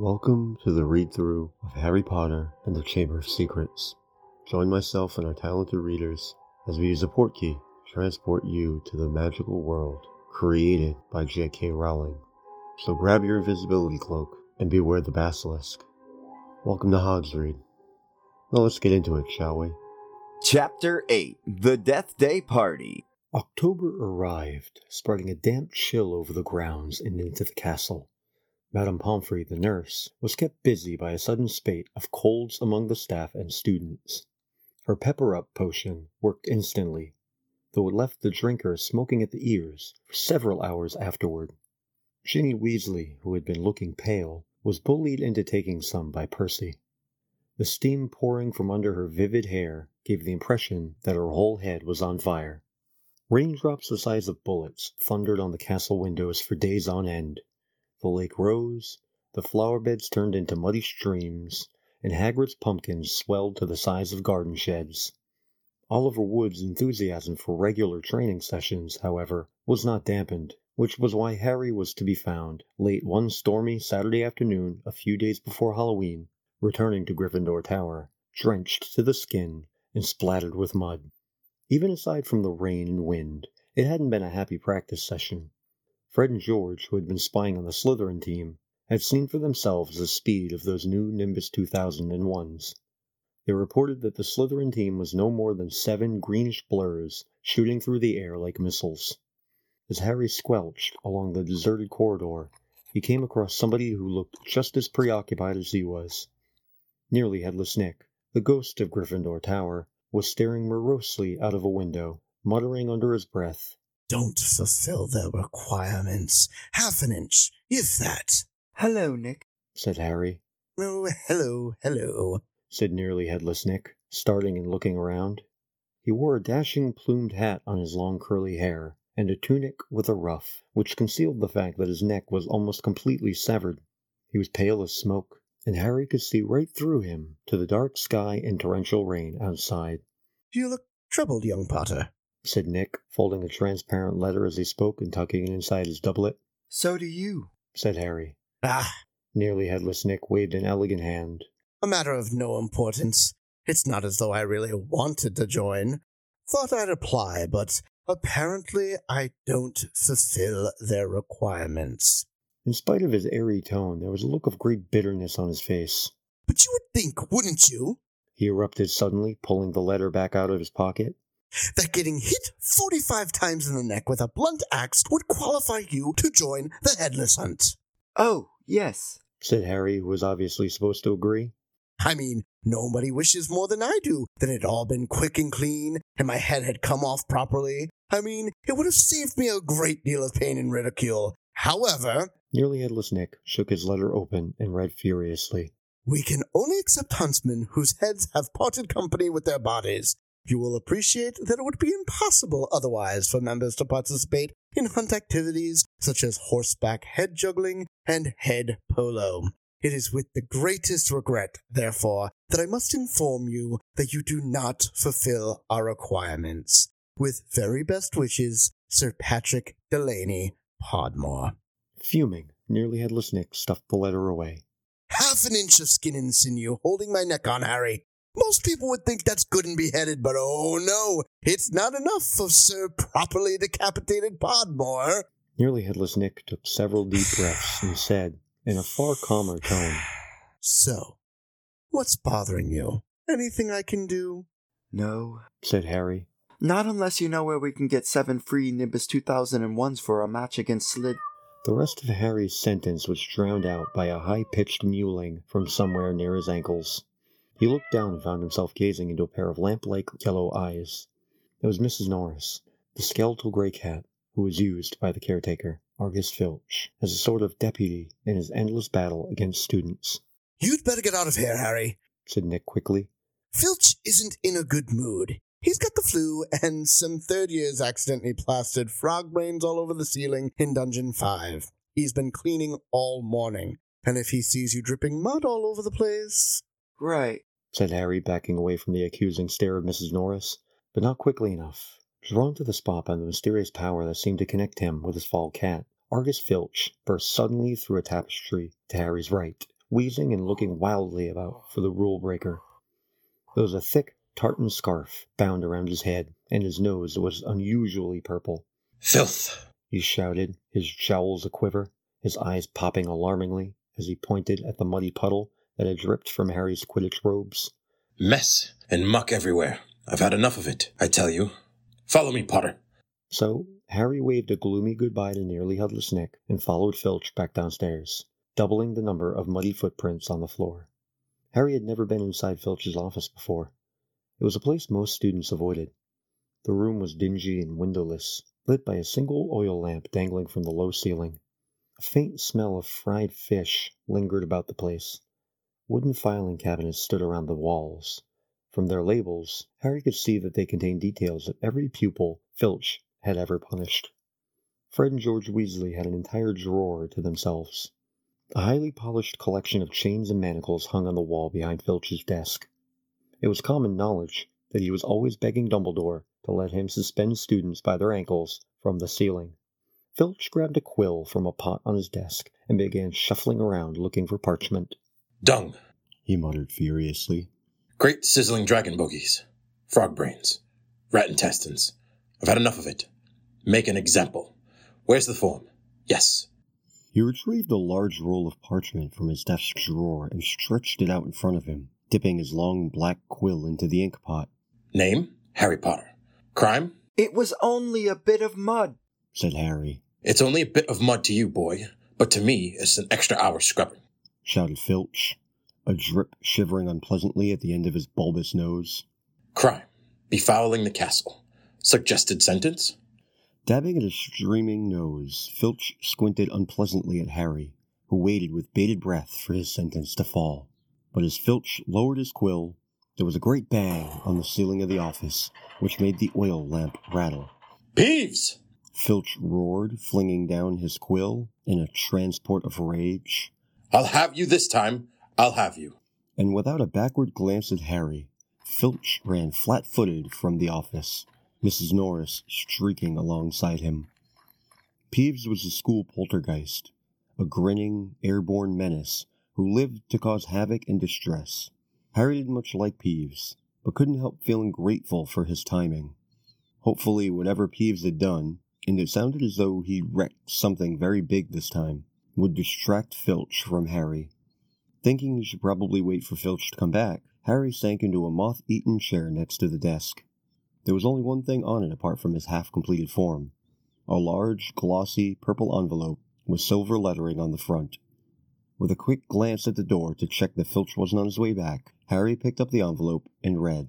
Welcome to the read through of Harry Potter and the Chamber of Secrets. Join myself and our talented readers as we use a portkey to transport you to the magical world created by J.K. Rowling. So grab your invisibility cloak and beware the basilisk. Welcome to Hogs Read. Well, let's get into it, shall we? Chapter 8 The Death Day Party. October arrived, spreading a damp chill over the grounds and into the castle. Madame Pomfrey, the nurse, was kept busy by a sudden spate of colds among the staff and students. Her pepper up potion worked instantly, though it left the drinker smoking at the ears for several hours afterward. Ginny Weasley, who had been looking pale, was bullied into taking some by Percy. The steam pouring from under her vivid hair gave the impression that her whole head was on fire. Raindrops the size of bullets thundered on the castle windows for days on end. The lake rose, the flower beds turned into muddy streams, and Hagrid's pumpkins swelled to the size of garden sheds. Oliver Wood's enthusiasm for regular training sessions, however, was not dampened, which was why Harry was to be found late one stormy Saturday afternoon a few days before Halloween, returning to Gryffindor Tower, drenched to the skin and splattered with mud. Even aside from the rain and wind, it hadn't been a happy practice session. Fred and George, who had been spying on the Slytherin team, had seen for themselves the speed of those new Nimbus 2001s. They reported that the Slytherin team was no more than seven greenish blurs shooting through the air like missiles. As Harry squelched along the deserted corridor, he came across somebody who looked just as preoccupied as he was. Nearly Headless Nick, the ghost of Gryffindor Tower, was staring morosely out of a window, muttering under his breath, don't fulfill their requirements. Half an inch, if that. Hello, Nick, said Harry. Oh, hello, hello, said nearly headless Nick, starting and looking around. He wore a dashing plumed hat on his long curly hair, and a tunic with a ruff, which concealed the fact that his neck was almost completely severed. He was pale as smoke, and Harry could see right through him to the dark sky and torrential rain outside. You look troubled, young Potter, said Nick, folding a transparent letter as he spoke and tucking it inside his doublet. So do you, said Harry. Ah! Nearly headless Nick waved an elegant hand. A matter of no importance. It's not as though I really wanted to join. Thought I'd apply, but apparently I don't fulfill their requirements. In spite of his airy tone, there was a look of great bitterness on his face. But you would think, wouldn't you? He erupted suddenly, pulling the letter back out of his pocket that getting hit 45 times in the neck with a blunt axe would qualify you to join the Headless Hunt. Oh, yes, said Harry, who was obviously supposed to agree. I mean, nobody wishes more than I do that it had all been quick and clean and my head had come off properly. I mean, it would have saved me a great deal of pain and ridicule. However, Nearly Headless Nick shook his letter open and read furiously. We can only accept huntsmen whose heads have parted company with their bodies, you will appreciate that it would be impossible otherwise for members to participate in hunt activities such as horseback head juggling and head polo. It is with the greatest regret, therefore, that I must inform you that you do not fulfill our requirements. With very best wishes, Sir Patrick Delaney Podmore. Fuming, nearly headless Nick stuffed the letter away. Half an inch of skin and sinew holding my neck on, Harry. Most people would think that's good and beheaded, but oh no, it's not enough for Sir Properly Decapitated Podmore. Nearly Headless Nick took several deep breaths and said, in a far calmer tone, So, what's bothering you? Anything I can do? No, said Harry. Not unless you know where we can get seven free Nimbus 2001s for a match against Slid. The rest of Harry's sentence was drowned out by a high pitched mewling from somewhere near his ankles. He looked down and found himself gazing into a pair of lamp-like yellow eyes. It was Mrs. Norris, the skeletal gray cat who was used by the caretaker, Argus Filch, as a sort of deputy in his endless battle against students. You'd better get out of here, Harry, said Nick quickly. Filch isn't in a good mood. He's got the flu and some third years accidentally plastered frog brains all over the ceiling in Dungeon 5. He's been cleaning all morning, and if he sees you dripping mud all over the place. Right, said Harry, backing away from the accusing stare of Mrs. Norris, but not quickly enough. Drawn to the spot by the mysterious power that seemed to connect him with his fall cat, Argus Filch burst suddenly through a tapestry to Harry's right, wheezing and looking wildly about for the rule breaker. There was a thick tartan scarf bound around his head, and his nose was unusually purple. Filth! He shouted, his jowls a quiver, his eyes popping alarmingly as he pointed at the muddy puddle that had dripped from Harry's Quidditch robes. Mess and muck everywhere. I've had enough of it, I tell you. Follow me, Potter. So Harry waved a gloomy goodbye to nearly headless Nick and followed Filch back downstairs, doubling the number of muddy footprints on the floor. Harry had never been inside Filch's office before. It was a place most students avoided. The room was dingy and windowless, lit by a single oil lamp dangling from the low ceiling. A faint smell of fried fish lingered about the place. Wooden filing cabinets stood around the walls. From their labels, Harry could see that they contained details of every pupil Filch had ever punished. Fred and George Weasley had an entire drawer to themselves. A highly polished collection of chains and manacles hung on the wall behind Filch's desk. It was common knowledge that he was always begging Dumbledore to let him suspend students by their ankles from the ceiling. Filch grabbed a quill from a pot on his desk and began shuffling around looking for parchment. Dung. He muttered furiously. Great sizzling dragon bogies. Frog brains. Rat intestines. I've had enough of it. Make an example. Where's the form? Yes. He retrieved a large roll of parchment from his desk drawer and stretched it out in front of him, dipping his long black quill into the ink pot. Name? Harry Potter. Crime? It was only a bit of mud, said Harry. It's only a bit of mud to you, boy, but to me it's an extra hour scrubbing, shouted Filch, a drip shivering unpleasantly at the end of his bulbous nose. Crime. Befouling the castle. Suggested sentence? Dabbing at his streaming nose, Filch squinted unpleasantly at Harry, who waited with bated breath for his sentence to fall. But as Filch lowered his quill, there was a great bang on the ceiling of the office, which made the oil lamp rattle. Peeves! Filch roared, flinging down his quill in a transport of rage. I'll have you this time. I'll have you. And without a backward glance at Harry, Filch ran flat footed from the office, Mrs. Norris shrieking alongside him. Peeves was a school poltergeist, a grinning, airborne menace who lived to cause havoc and distress. Harry didn't much like Peeves, but couldn't help feeling grateful for his timing. Hopefully, whatever Peeves had done, and it sounded as though he'd wrecked something very big this time, would distract Filch from Harry. Thinking he should probably wait for Filch to come back, Harry sank into a moth eaten chair next to the desk. There was only one thing on it apart from his half completed form a large, glossy, purple envelope with silver lettering on the front. With a quick glance at the door to check that Filch wasn't on his way back, Harry picked up the envelope and read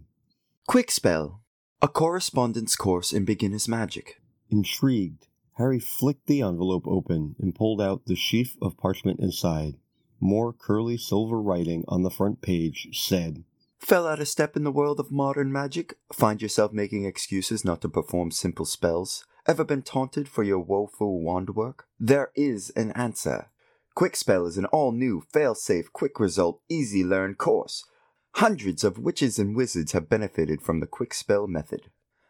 Kwikspell. A correspondence course in beginner's magic. Intrigued, Harry flicked the envelope open and pulled out the sheaf of parchment inside. More curly silver writing on the front page said, Fell out a step in the world of modern magic? Find yourself making excuses not to perform simple spells? Ever been taunted for your woeful wand work? There is an answer. Kwikspell is an all new, fail safe, quick result, easy learn course. Hundreds of witches and wizards have benefited from the Kwikspell method.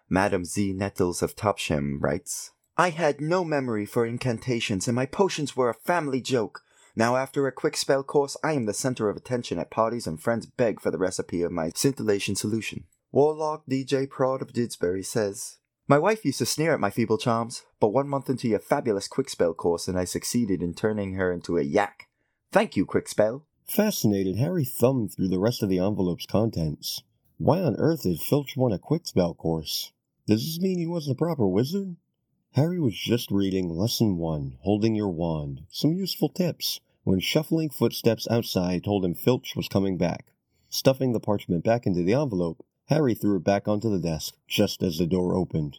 Madam Z. Nettles of Topsham writes, I had no memory for incantations, and my potions were a family joke. Now, after a Kwikspell course, I am the center of attention at parties, and friends beg for the recipe of my scintillation solution. Warlock DJ Prod of Didsbury says, My wife used to sneer at my feeble charms, but one month into your fabulous Kwikspell course, and I succeeded in turning her into a yak. Thank you, Kwikspell. Fascinated, Harry thumbed through the rest of the envelope's contents. Why on earth did Filch want a Kwikspell course? Does this mean he wasn't a proper wizard? Harry was just reading Lesson 1, Holding Your Wand, some useful tips, when shuffling footsteps outside told him Filch was coming back. Stuffing the parchment back into the envelope, Harry threw it back onto the desk just as the door opened.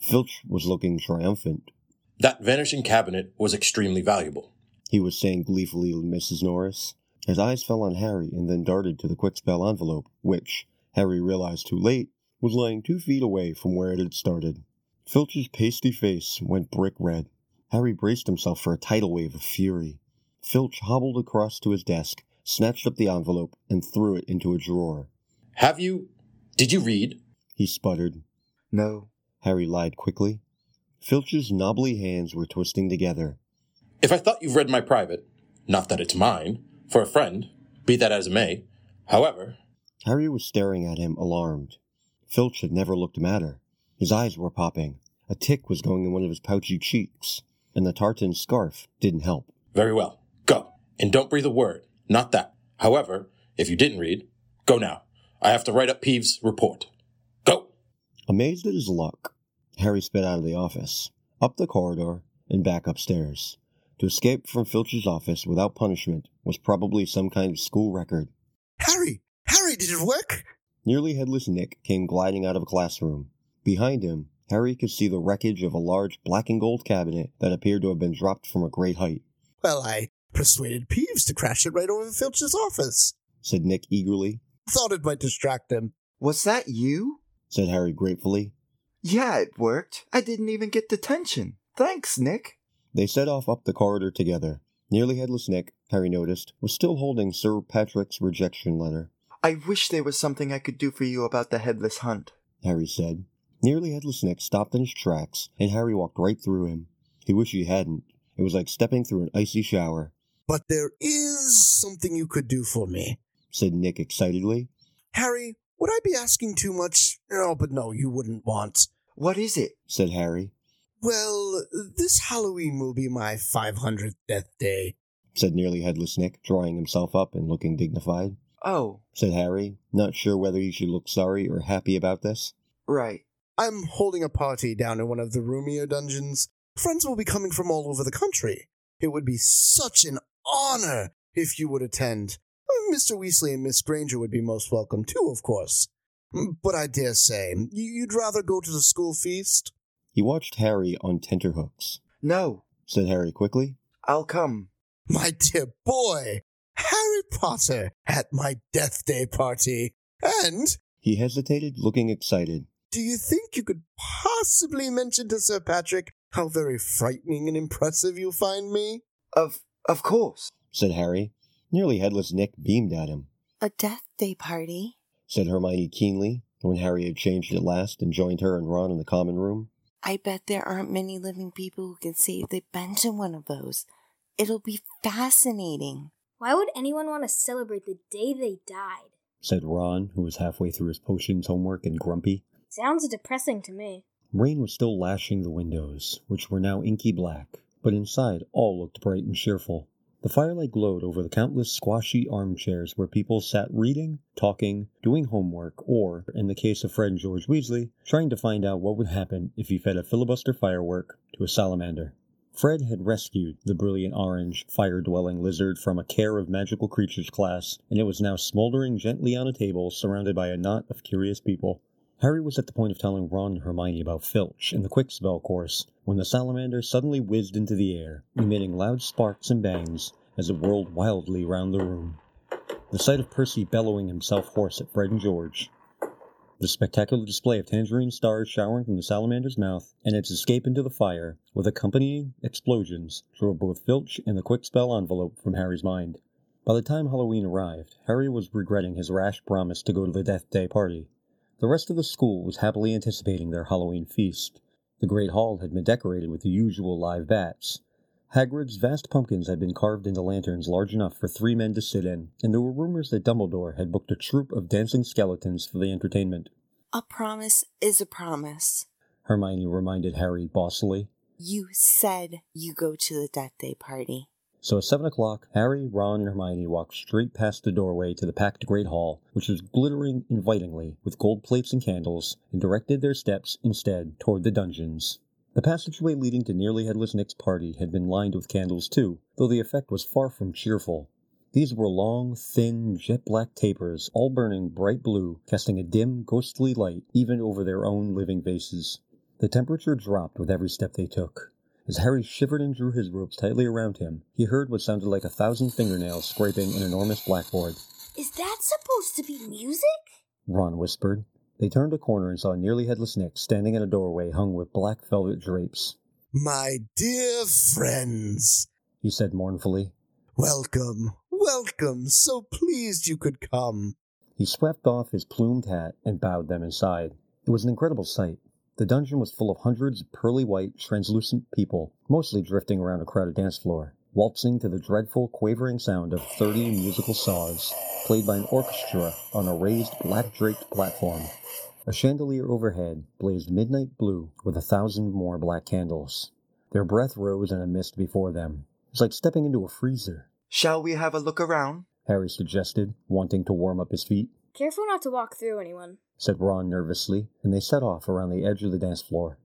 Filch was looking triumphant. That vanishing cabinet was extremely valuable, he was saying gleefully to Mrs. Norris. His eyes fell on Harry and then darted to the Kwikspell envelope, which, Harry realized too late, was lying two feet away from where it had started. Filch's pasty face went brick red. Harry braced himself for a tidal wave of fury. Filch hobbled across to his desk, snatched up the envelope, and threw it into a drawer. Have you. Did you read? He sputtered. No. Harry lied quickly. Filch's knobbly hands were twisting together. If I thought you've read my private, not that it's mine, For a friend, be that as it may. However, Harry was staring at him, alarmed. Filch had never looked madder. His eyes were popping. A tick was going in one of his pouchy cheeks, and the tartan scarf didn't help. very well. Go. And don't breathe a word. Not that. However, if you didn't read, go now. I have to write up Peeves' report. Go. Amazed at his luck, Harry sped out of the office, up the corridor, and back upstairs. To escape from Filch's office without punishment was probably some kind of school record. Harry! Harry, did it work? Nearly headless Nick came gliding out of a classroom. Behind him, Harry could see the wreckage of a large black and gold cabinet that appeared to have been dropped from a great height, Well, I persuaded Peeves to crash it right over Filch's office. said Nick eagerly, Thought it might distract him. Was that you? said Harry gratefully. Yeah, it worked. I didn't even get detention. Thanks, Nick. They set off up the corridor together. Nearly headless Nick, Harry noticed, was still holding Sir Patrick's rejection letter. I wish there was something I could do for you about the headless hunt. Harry said. Nearly headless Nick stopped in his tracks, and Harry walked right through him. He wished he hadn't. It was like stepping through an icy shower, But there is something you could do for me. said Nick excitedly. Harry, would I be asking too much? Oh, but no, you wouldn't want. What is it? said Harry, Well, this Halloween will be my 500th death day. said nearly headless Nick, drawing himself up and looking dignified. Oh, Said Harry, not sure whether he should look sorry or happy about this. right. I'm holding a party down in one of the roomier dungeons. Friends will be coming from all over the country. It would be such an honor if you would attend. Mr. Weasley and Miss Granger would be most welcome too, of course. But I dare say, you'd rather go to the school feast? He watched Harry on tenterhooks, No, said Harry quickly. I'll come. My dear boy, Harry Potter at my death day party. And He hesitated, looking excited. Do you think you could possibly mention to Sir Patrick how very frightening and impressive you find me? Of of course. said Harry. Nearly headless Nick beamed at him, A death day party? said Hermione keenly, when Harry had changed at last and joined her and Ron in the common room. I bet there aren't many living people who can say they've been to one of those. It'll be fascinating. Why would anyone want to celebrate the day they died? said Ron, who was halfway through his potions homework and grumpy. Sounds depressing to me. Rain was still lashing the windows, which were now inky black, but inside all looked bright and cheerful. The firelight glowed over the countless squashy armchairs where people sat reading, talking, doing homework, or, in the case of Fred George Weasley, trying to find out what would happen if he fed a filibuster firework to a salamander. Fred had rescued the brilliant orange, fire dwelling lizard from a care of magical creatures class, and it was now smoldering gently on a table surrounded by a knot of curious people. Harry was at the point of telling Ron and Hermione about Filch and the Kwikspell course when the salamander suddenly whizzed into the air, emitting loud sparks and bangs as it whirled wildly round the room. The sight of Percy bellowing himself hoarse at Fred and George, the spectacular display of tangerine stars showering from the salamander's mouth, and its escape into the fire, with accompanying explosions, drove both Filch and the Kwikspell envelope from Harry's mind. By the time Halloween arrived, Harry was regretting his rash promise to go to the Death Day party. The rest of the school was happily anticipating their Halloween feast. The great hall had been decorated with the usual live bats. Hagrid's vast pumpkins had been carved into lanterns large enough for three men to sit in, and there were rumors that Dumbledore had booked a troupe of dancing skeletons for the entertainment. A promise is a promise. Hermione reminded Harry bossily. You said you go to the death day party. So at seven o'clock, Harry, Ron, and Hermione walked straight past the doorway to the packed great hall, which was glittering invitingly with gold plates and candles, and directed their steps instead toward the dungeons. The passageway leading to Nearly Headless Nick's party had been lined with candles too, though the effect was far from cheerful. These were long, thin, jet black tapers, all burning bright blue, casting a dim, ghostly light even over their own living faces. The temperature dropped with every step they took. As Harry shivered and drew his robes tightly around him, he heard what sounded like a thousand fingernails scraping an enormous blackboard. Is that supposed to be music? Ron whispered. They turned a corner and saw Nearly Headless Nick standing in a doorway hung with black velvet drapes. My dear friends, He said mournfully. welcome, welcome. So pleased you could come. He swept off his plumed hat and bowed them inside. It was an incredible sight. The dungeon was full of hundreds of pearly white, translucent people, mostly drifting around a crowded dance floor. waltzing to the dreadful, quavering sound of 30 musical saws, played by an orchestra on a raised, black draped platform. A chandelier overhead blazed midnight blue with a thousand more black candles. Their breath rose in a mist before them. It was like stepping into a freezer. Shall we have a look around? Harry suggested, wanting to warm up his feet. Careful not to walk through anyone. Said Ron nervously, and they set off around the edge of the dance floor.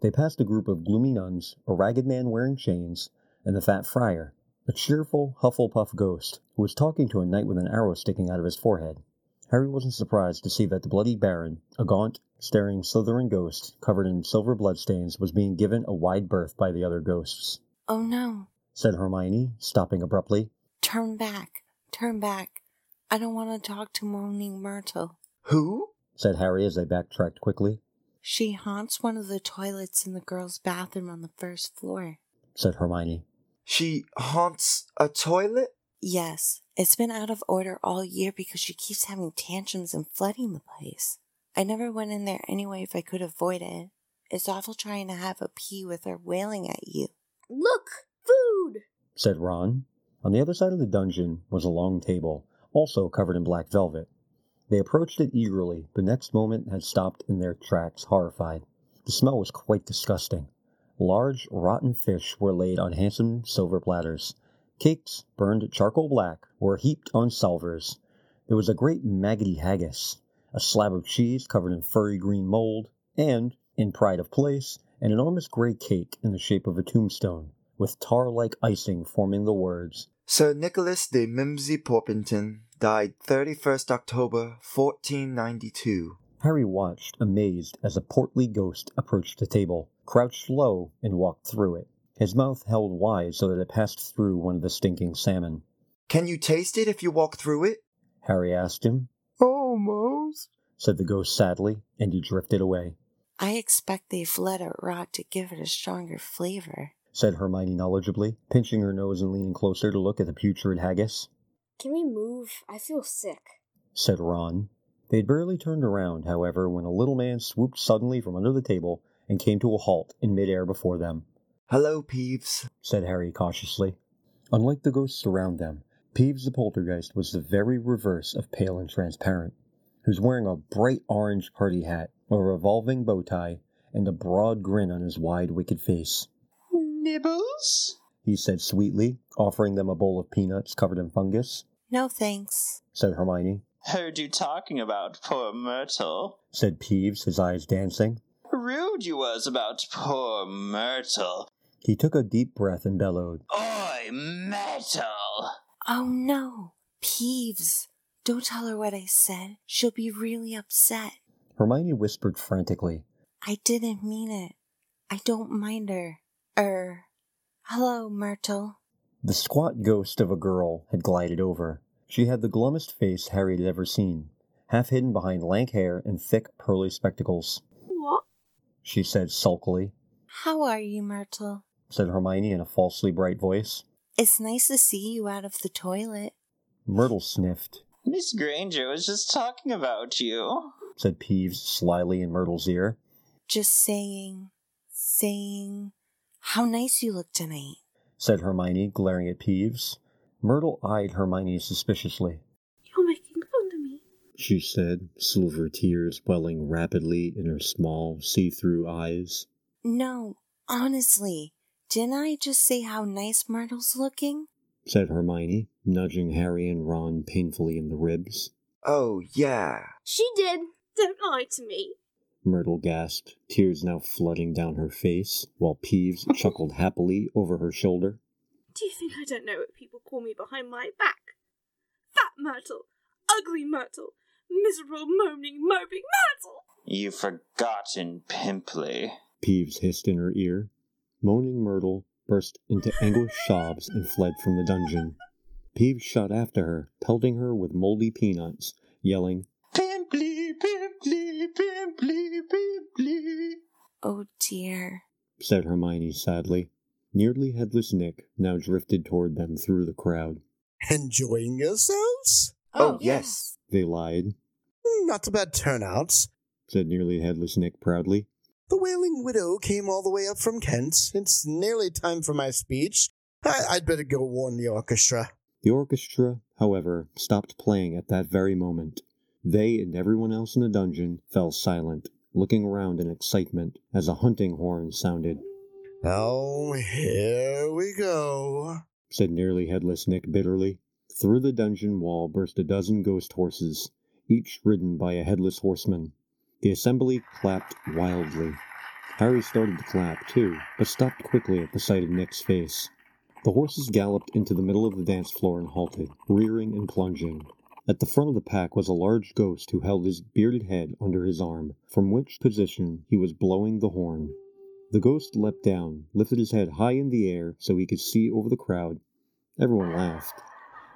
They passed a group of gloomy nuns, a ragged man wearing chains, and the fat friar, a cheerful Hufflepuff ghost who was talking to a knight with an arrow sticking out of his forehead. Harry wasn't surprised to see that the bloody baron, a gaunt, staring Slytherin ghost covered in silver bloodstains, was being given a wide berth by the other ghosts. Oh no. Said Hermione, stopping abruptly. Turn back. Turn back. I don't want to talk to Moaning Myrtle. Who? Said Harry as they backtracked quickly. She haunts one of the toilets in the girls' bathroom on the first floor. Said Hermione. She haunts a toilet? Yes, it's been out of order all year because she keeps having tantrums and flooding the place. I never went in there anyway if I could avoid it. It's awful trying to have a pee with her wailing at you. Look! Food! Said Ron. On the other side of the dungeon was a long table, also covered in black velvet. They approached it eagerly, but next moment had stopped in their tracks, horrified. The smell was quite disgusting. Large, rotten fish were laid on handsome silver platters. Cakes, burned charcoal black, were heaped on salvers. There was a great maggoty haggis, a slab of cheese covered in furry green mold, and, in pride of place, an enormous gray cake in the shape of a tombstone, with tar-like icing forming the words, Sir Nicholas de Mimsy Porpington died 31st October 1492. Harry watched, amazed, as a portly ghost approached the table, crouched low, and walked through it. His mouth held wide so that it passed through one of the stinking salmon. Can you taste it if you walk through it? Harry asked him, Almost. said the ghost sadly, and he drifted away. I expect they've let it rot to give it a stronger flavor. Said Hermione knowledgeably, pinching her nose and leaning closer to look at the putrid haggis. Can we move? I feel sick. Said Ron. They had barely turned around, however, when a little man swooped suddenly from under the table and came to a halt in midair before them. Hello, Peeves. said Harry cautiously. Unlike the ghosts around them, Peeves the poltergeist was the very reverse of pale and transparent. He was wearing a bright orange party hat, a revolving bow tie, and a broad grin on his wide, wicked face. Nibbles? He said sweetly, offering them a bowl of peanuts covered in fungus. No thanks. Said Hermione. Heard you talking about poor Myrtle. Said Peeves, his eyes dancing. Rude you was about poor Myrtle. He took a deep breath and bellowed. Oi, Myrtle! Oh no. Peeves. Don't tell her what I said. She'll be really upset. Hermione whispered frantically. I didn't mean it. I don't mind her. Er. Hello, Myrtle. The squat ghost of a girl had glided over. She had the glummest face Harry had ever seen, half hidden behind lank hair and thick, pearly spectacles. What? She said sulkily, How are you, Myrtle? said Hermione in a falsely bright voice. It's nice to see you out of the toilet. Myrtle sniffed, Miss Granger was just talking about you. said Peeves slyly in Myrtle's ear. Just saying, saying, how nice you look tonight. Said Hermione, glaring at Peeves. Myrtle eyed Hermione suspiciously. You're making fun of me. She said, silver tears welling rapidly in her small, see-through eyes. No, honestly, didn't I just say how nice Myrtle's looking? said Hermione, nudging Harry and Ron painfully in the ribs. Oh, yeah. She did. Don't lie to me. Myrtle gasped, tears now flooding down her face, while Peeves chuckled happily over her shoulder. Do you think I don't know what people call me behind my back? Fat Myrtle, ugly Myrtle, miserable, moaning, moping Myrtle! You've forgotten Pimply. Peeves hissed in her ear. Moaning Myrtle burst into anguished sobs and fled from the dungeon. Peeves shot after her, pelting her with moldy peanuts, yelling, Oh dear. said Hermione sadly. Nearly headless Nick now drifted toward them through the crowd. Enjoying yourselves? Oh, oh yes. They lied, hmm, Not a bad turnout. said nearly headless Nick proudly. The Wailing Widow came all the way up from Kent. It's nearly time for my speech. I- I'd better go warn the orchestra. The orchestra, however, stopped playing at that very moment. They and everyone else in the dungeon fell silent, looking around in excitement as a hunting horn sounded, Oh, here we go. said nearly headless Nick bitterly. Through the dungeon wall burst a dozen ghost horses, each ridden by a headless horseman. The assembly clapped wildly. Harry started to clap, too, but stopped quickly at the sight of Nick's face. The horses galloped into the middle of the dance floor and halted, rearing and plunging. At the front of the pack was a large ghost who held his bearded head under his arm, from which position he was blowing the horn. The ghost leapt down, lifted his head high in the air so he could see over the crowd. Everyone laughed,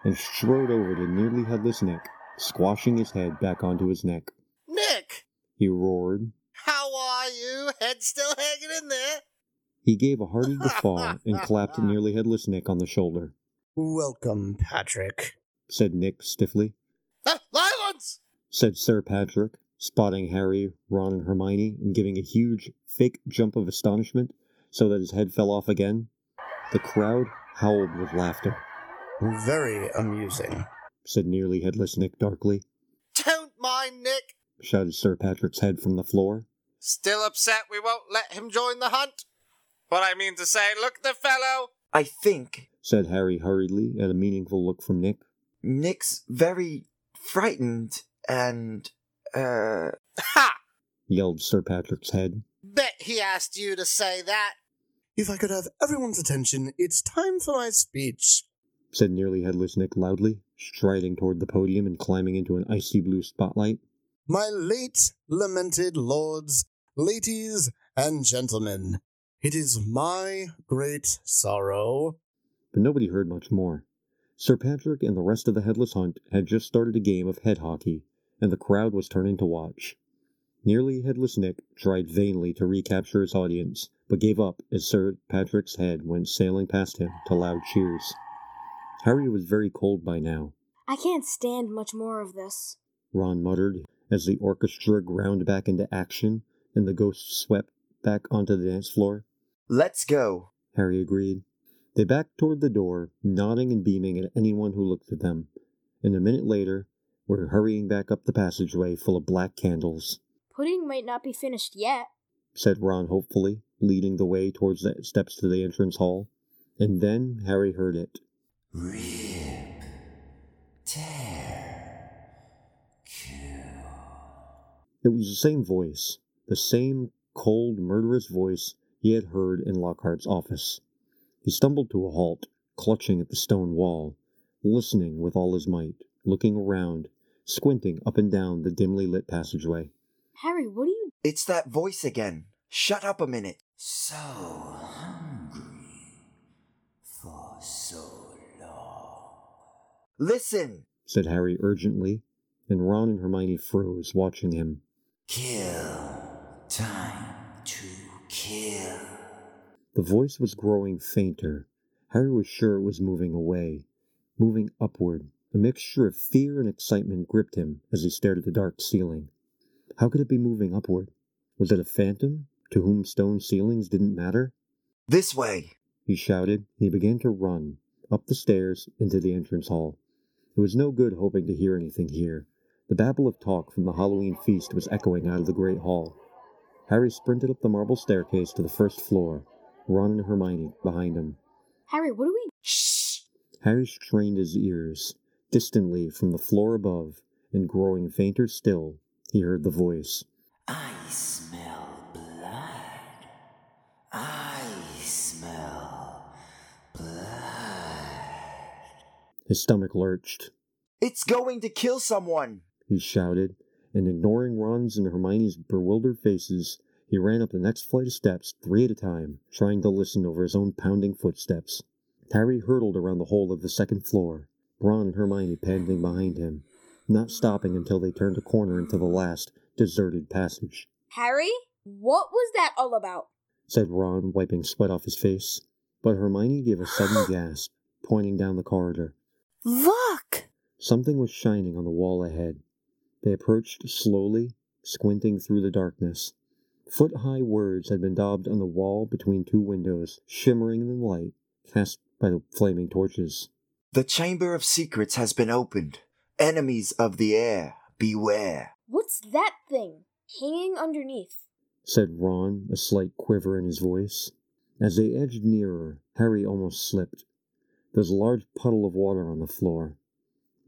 and strode over to nearly headless Nick, squashing his head back onto his neck. Nick, He roared. how are you? Head still hanging in there? He gave a hearty guffaw and clapped nearly headless Nick on the shoulder. Welcome, Patrick. Said Nick stiffly. Violence! Said Sir Patrick, spotting Harry, Ron, and Hermione and giving a huge, fake jump of astonishment so that his head fell off again. The crowd howled with laughter. Very amusing. Said nearly headless Nick darkly. Don't mind Nick. Shouted Sir Patrick's head from the floor. Still upset we won't let him join the hunt? What I mean to say, look the fellow. I think Said Harry hurriedly at a meaningful look from Nick. Nick's very frightened and, uh, Ha! Yelled Sir Patrick's head. Bet he asked you to say that. If I could have everyone's attention, it's time for my speech. Said nearly headless Nick loudly, striding toward the podium and climbing into an icy blue spotlight. My late lamented lords, ladies, and gentlemen, it is my great sorrow. But nobody heard much more. Sir Patrick and the rest of the Headless Hunt had just started a game of head hockey, and the crowd was turning to watch. Nearly Headless Nick tried vainly to recapture his audience, but gave up as Sir Patrick's head went sailing past him to loud cheers. Harry was very cold by now. I can't stand much more of this. Ron muttered as the orchestra ground back into action and the ghosts swept back onto the dance floor. let's go. Harry agreed. They backed toward the door, nodding and beaming at anyone who looked at them, and a minute later were hurrying back up the passageway full of black candles, Pudding might not be finished yet. said Ron hopefully, leading the way towards the steps to the entrance hall. And then Harry heard it. Rip, tear, kill. It was the same voice, the same cold, murderous voice he had heard in Lockhart's office. He stumbled to a halt, clutching at the stone wall, listening with all his might, looking around, squinting up and down the dimly lit passageway. Harry, what are you It's that voice again. Shut up a minute. So hungry for so long. Listen. said Harry urgently, and Ron and Hermione froze, watching him. Kill. Time to kill. The voice was growing fainter. Harry was sure it was moving away, moving upward. A mixture of fear and excitement gripped him as he stared at the dark ceiling. How could it be moving upward? Was it a phantom to whom stone ceilings didn't matter? This way. He shouted, and he began to run, up the stairs into the entrance hall. It was no good hoping to hear anything here. The babble of talk from the Halloween feast was echoing out of the great hall. Harry sprinted up the marble staircase to the first floor, Ron and Hermione behind him. Harry, what are we Shh. Harry strained his ears. Distantly from the floor above, and growing fainter still, he heard the voice. I smell blood. I smell blood. His stomach lurched. It's going to kill someone. He shouted, and ignoring Ron's and Hermione's bewildered faces, he ran up the next flight of steps three at a time, trying to listen over his own pounding footsteps. Harry hurtled around the whole of the second floor, Ron and Hermione panting behind him, not stopping until they turned a corner into the last, deserted passage. Harry? What was that all about? said Ron, wiping sweat off his face. But Hermione gave a sudden gasp, pointing down the corridor. Look! Something was shining on the wall ahead. They approached slowly, squinting through the darkness. Foot high words had been daubed on the wall between two windows, shimmering in the light cast by the flaming torches. The Chamber of Secrets has been opened. Enemies of the heir, beware. What's that thing hanging underneath? said Ron, a slight quiver in his voice. As they edged nearer, Harry almost slipped. There was a large puddle of water on the floor.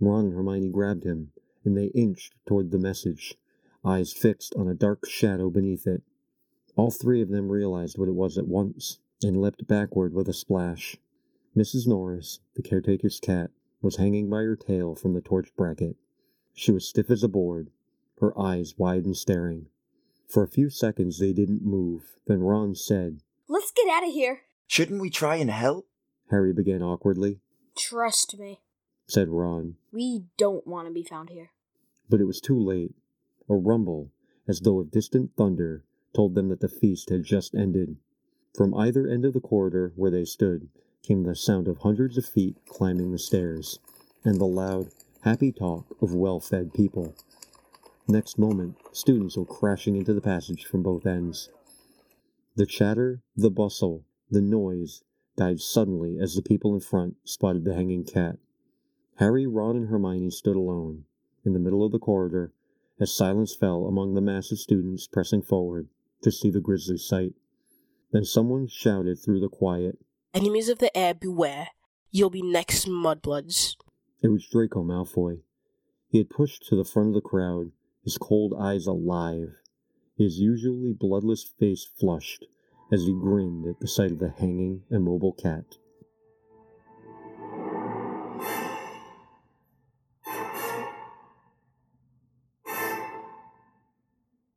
Ron and Hermione grabbed him, and they inched toward the message, eyes fixed on a dark shadow beneath it. All three of them realized what it was at once, and leapt backward with a splash. Mrs. Norris, the caretaker's cat, was hanging by her tail from the torch bracket. She was stiff as a board, her eyes wide and staring. For a few seconds they didn't move. Then Ron said, Let's get out of here. Shouldn't we try and help? Harry began awkwardly, Trust me. said Ron. We don't want to be found here. But it was too late. A rumble, as though of distant thunder, told them that the feast had just ended. From either end of the corridor where they stood came the sound of hundreds of feet climbing the stairs, and the loud, happy talk of well fed people. Next moment, students were crashing into the passage from both ends. The chatter, the bustle, the noise died suddenly as the people in front spotted the hanging cat. Harry, Ron, and Hermione stood alone, in the middle of the corridor, as silence fell among the mass of students pressing forward to see the grisly sight. Then someone shouted through the quiet. Enemies of the heir, beware. You'll be next, mudbloods. It was Draco Malfoy. He had pushed to the front of the crowd, his cold eyes alive, his usually bloodless face flushed as he grinned at the sight of the hanging, immobile cat.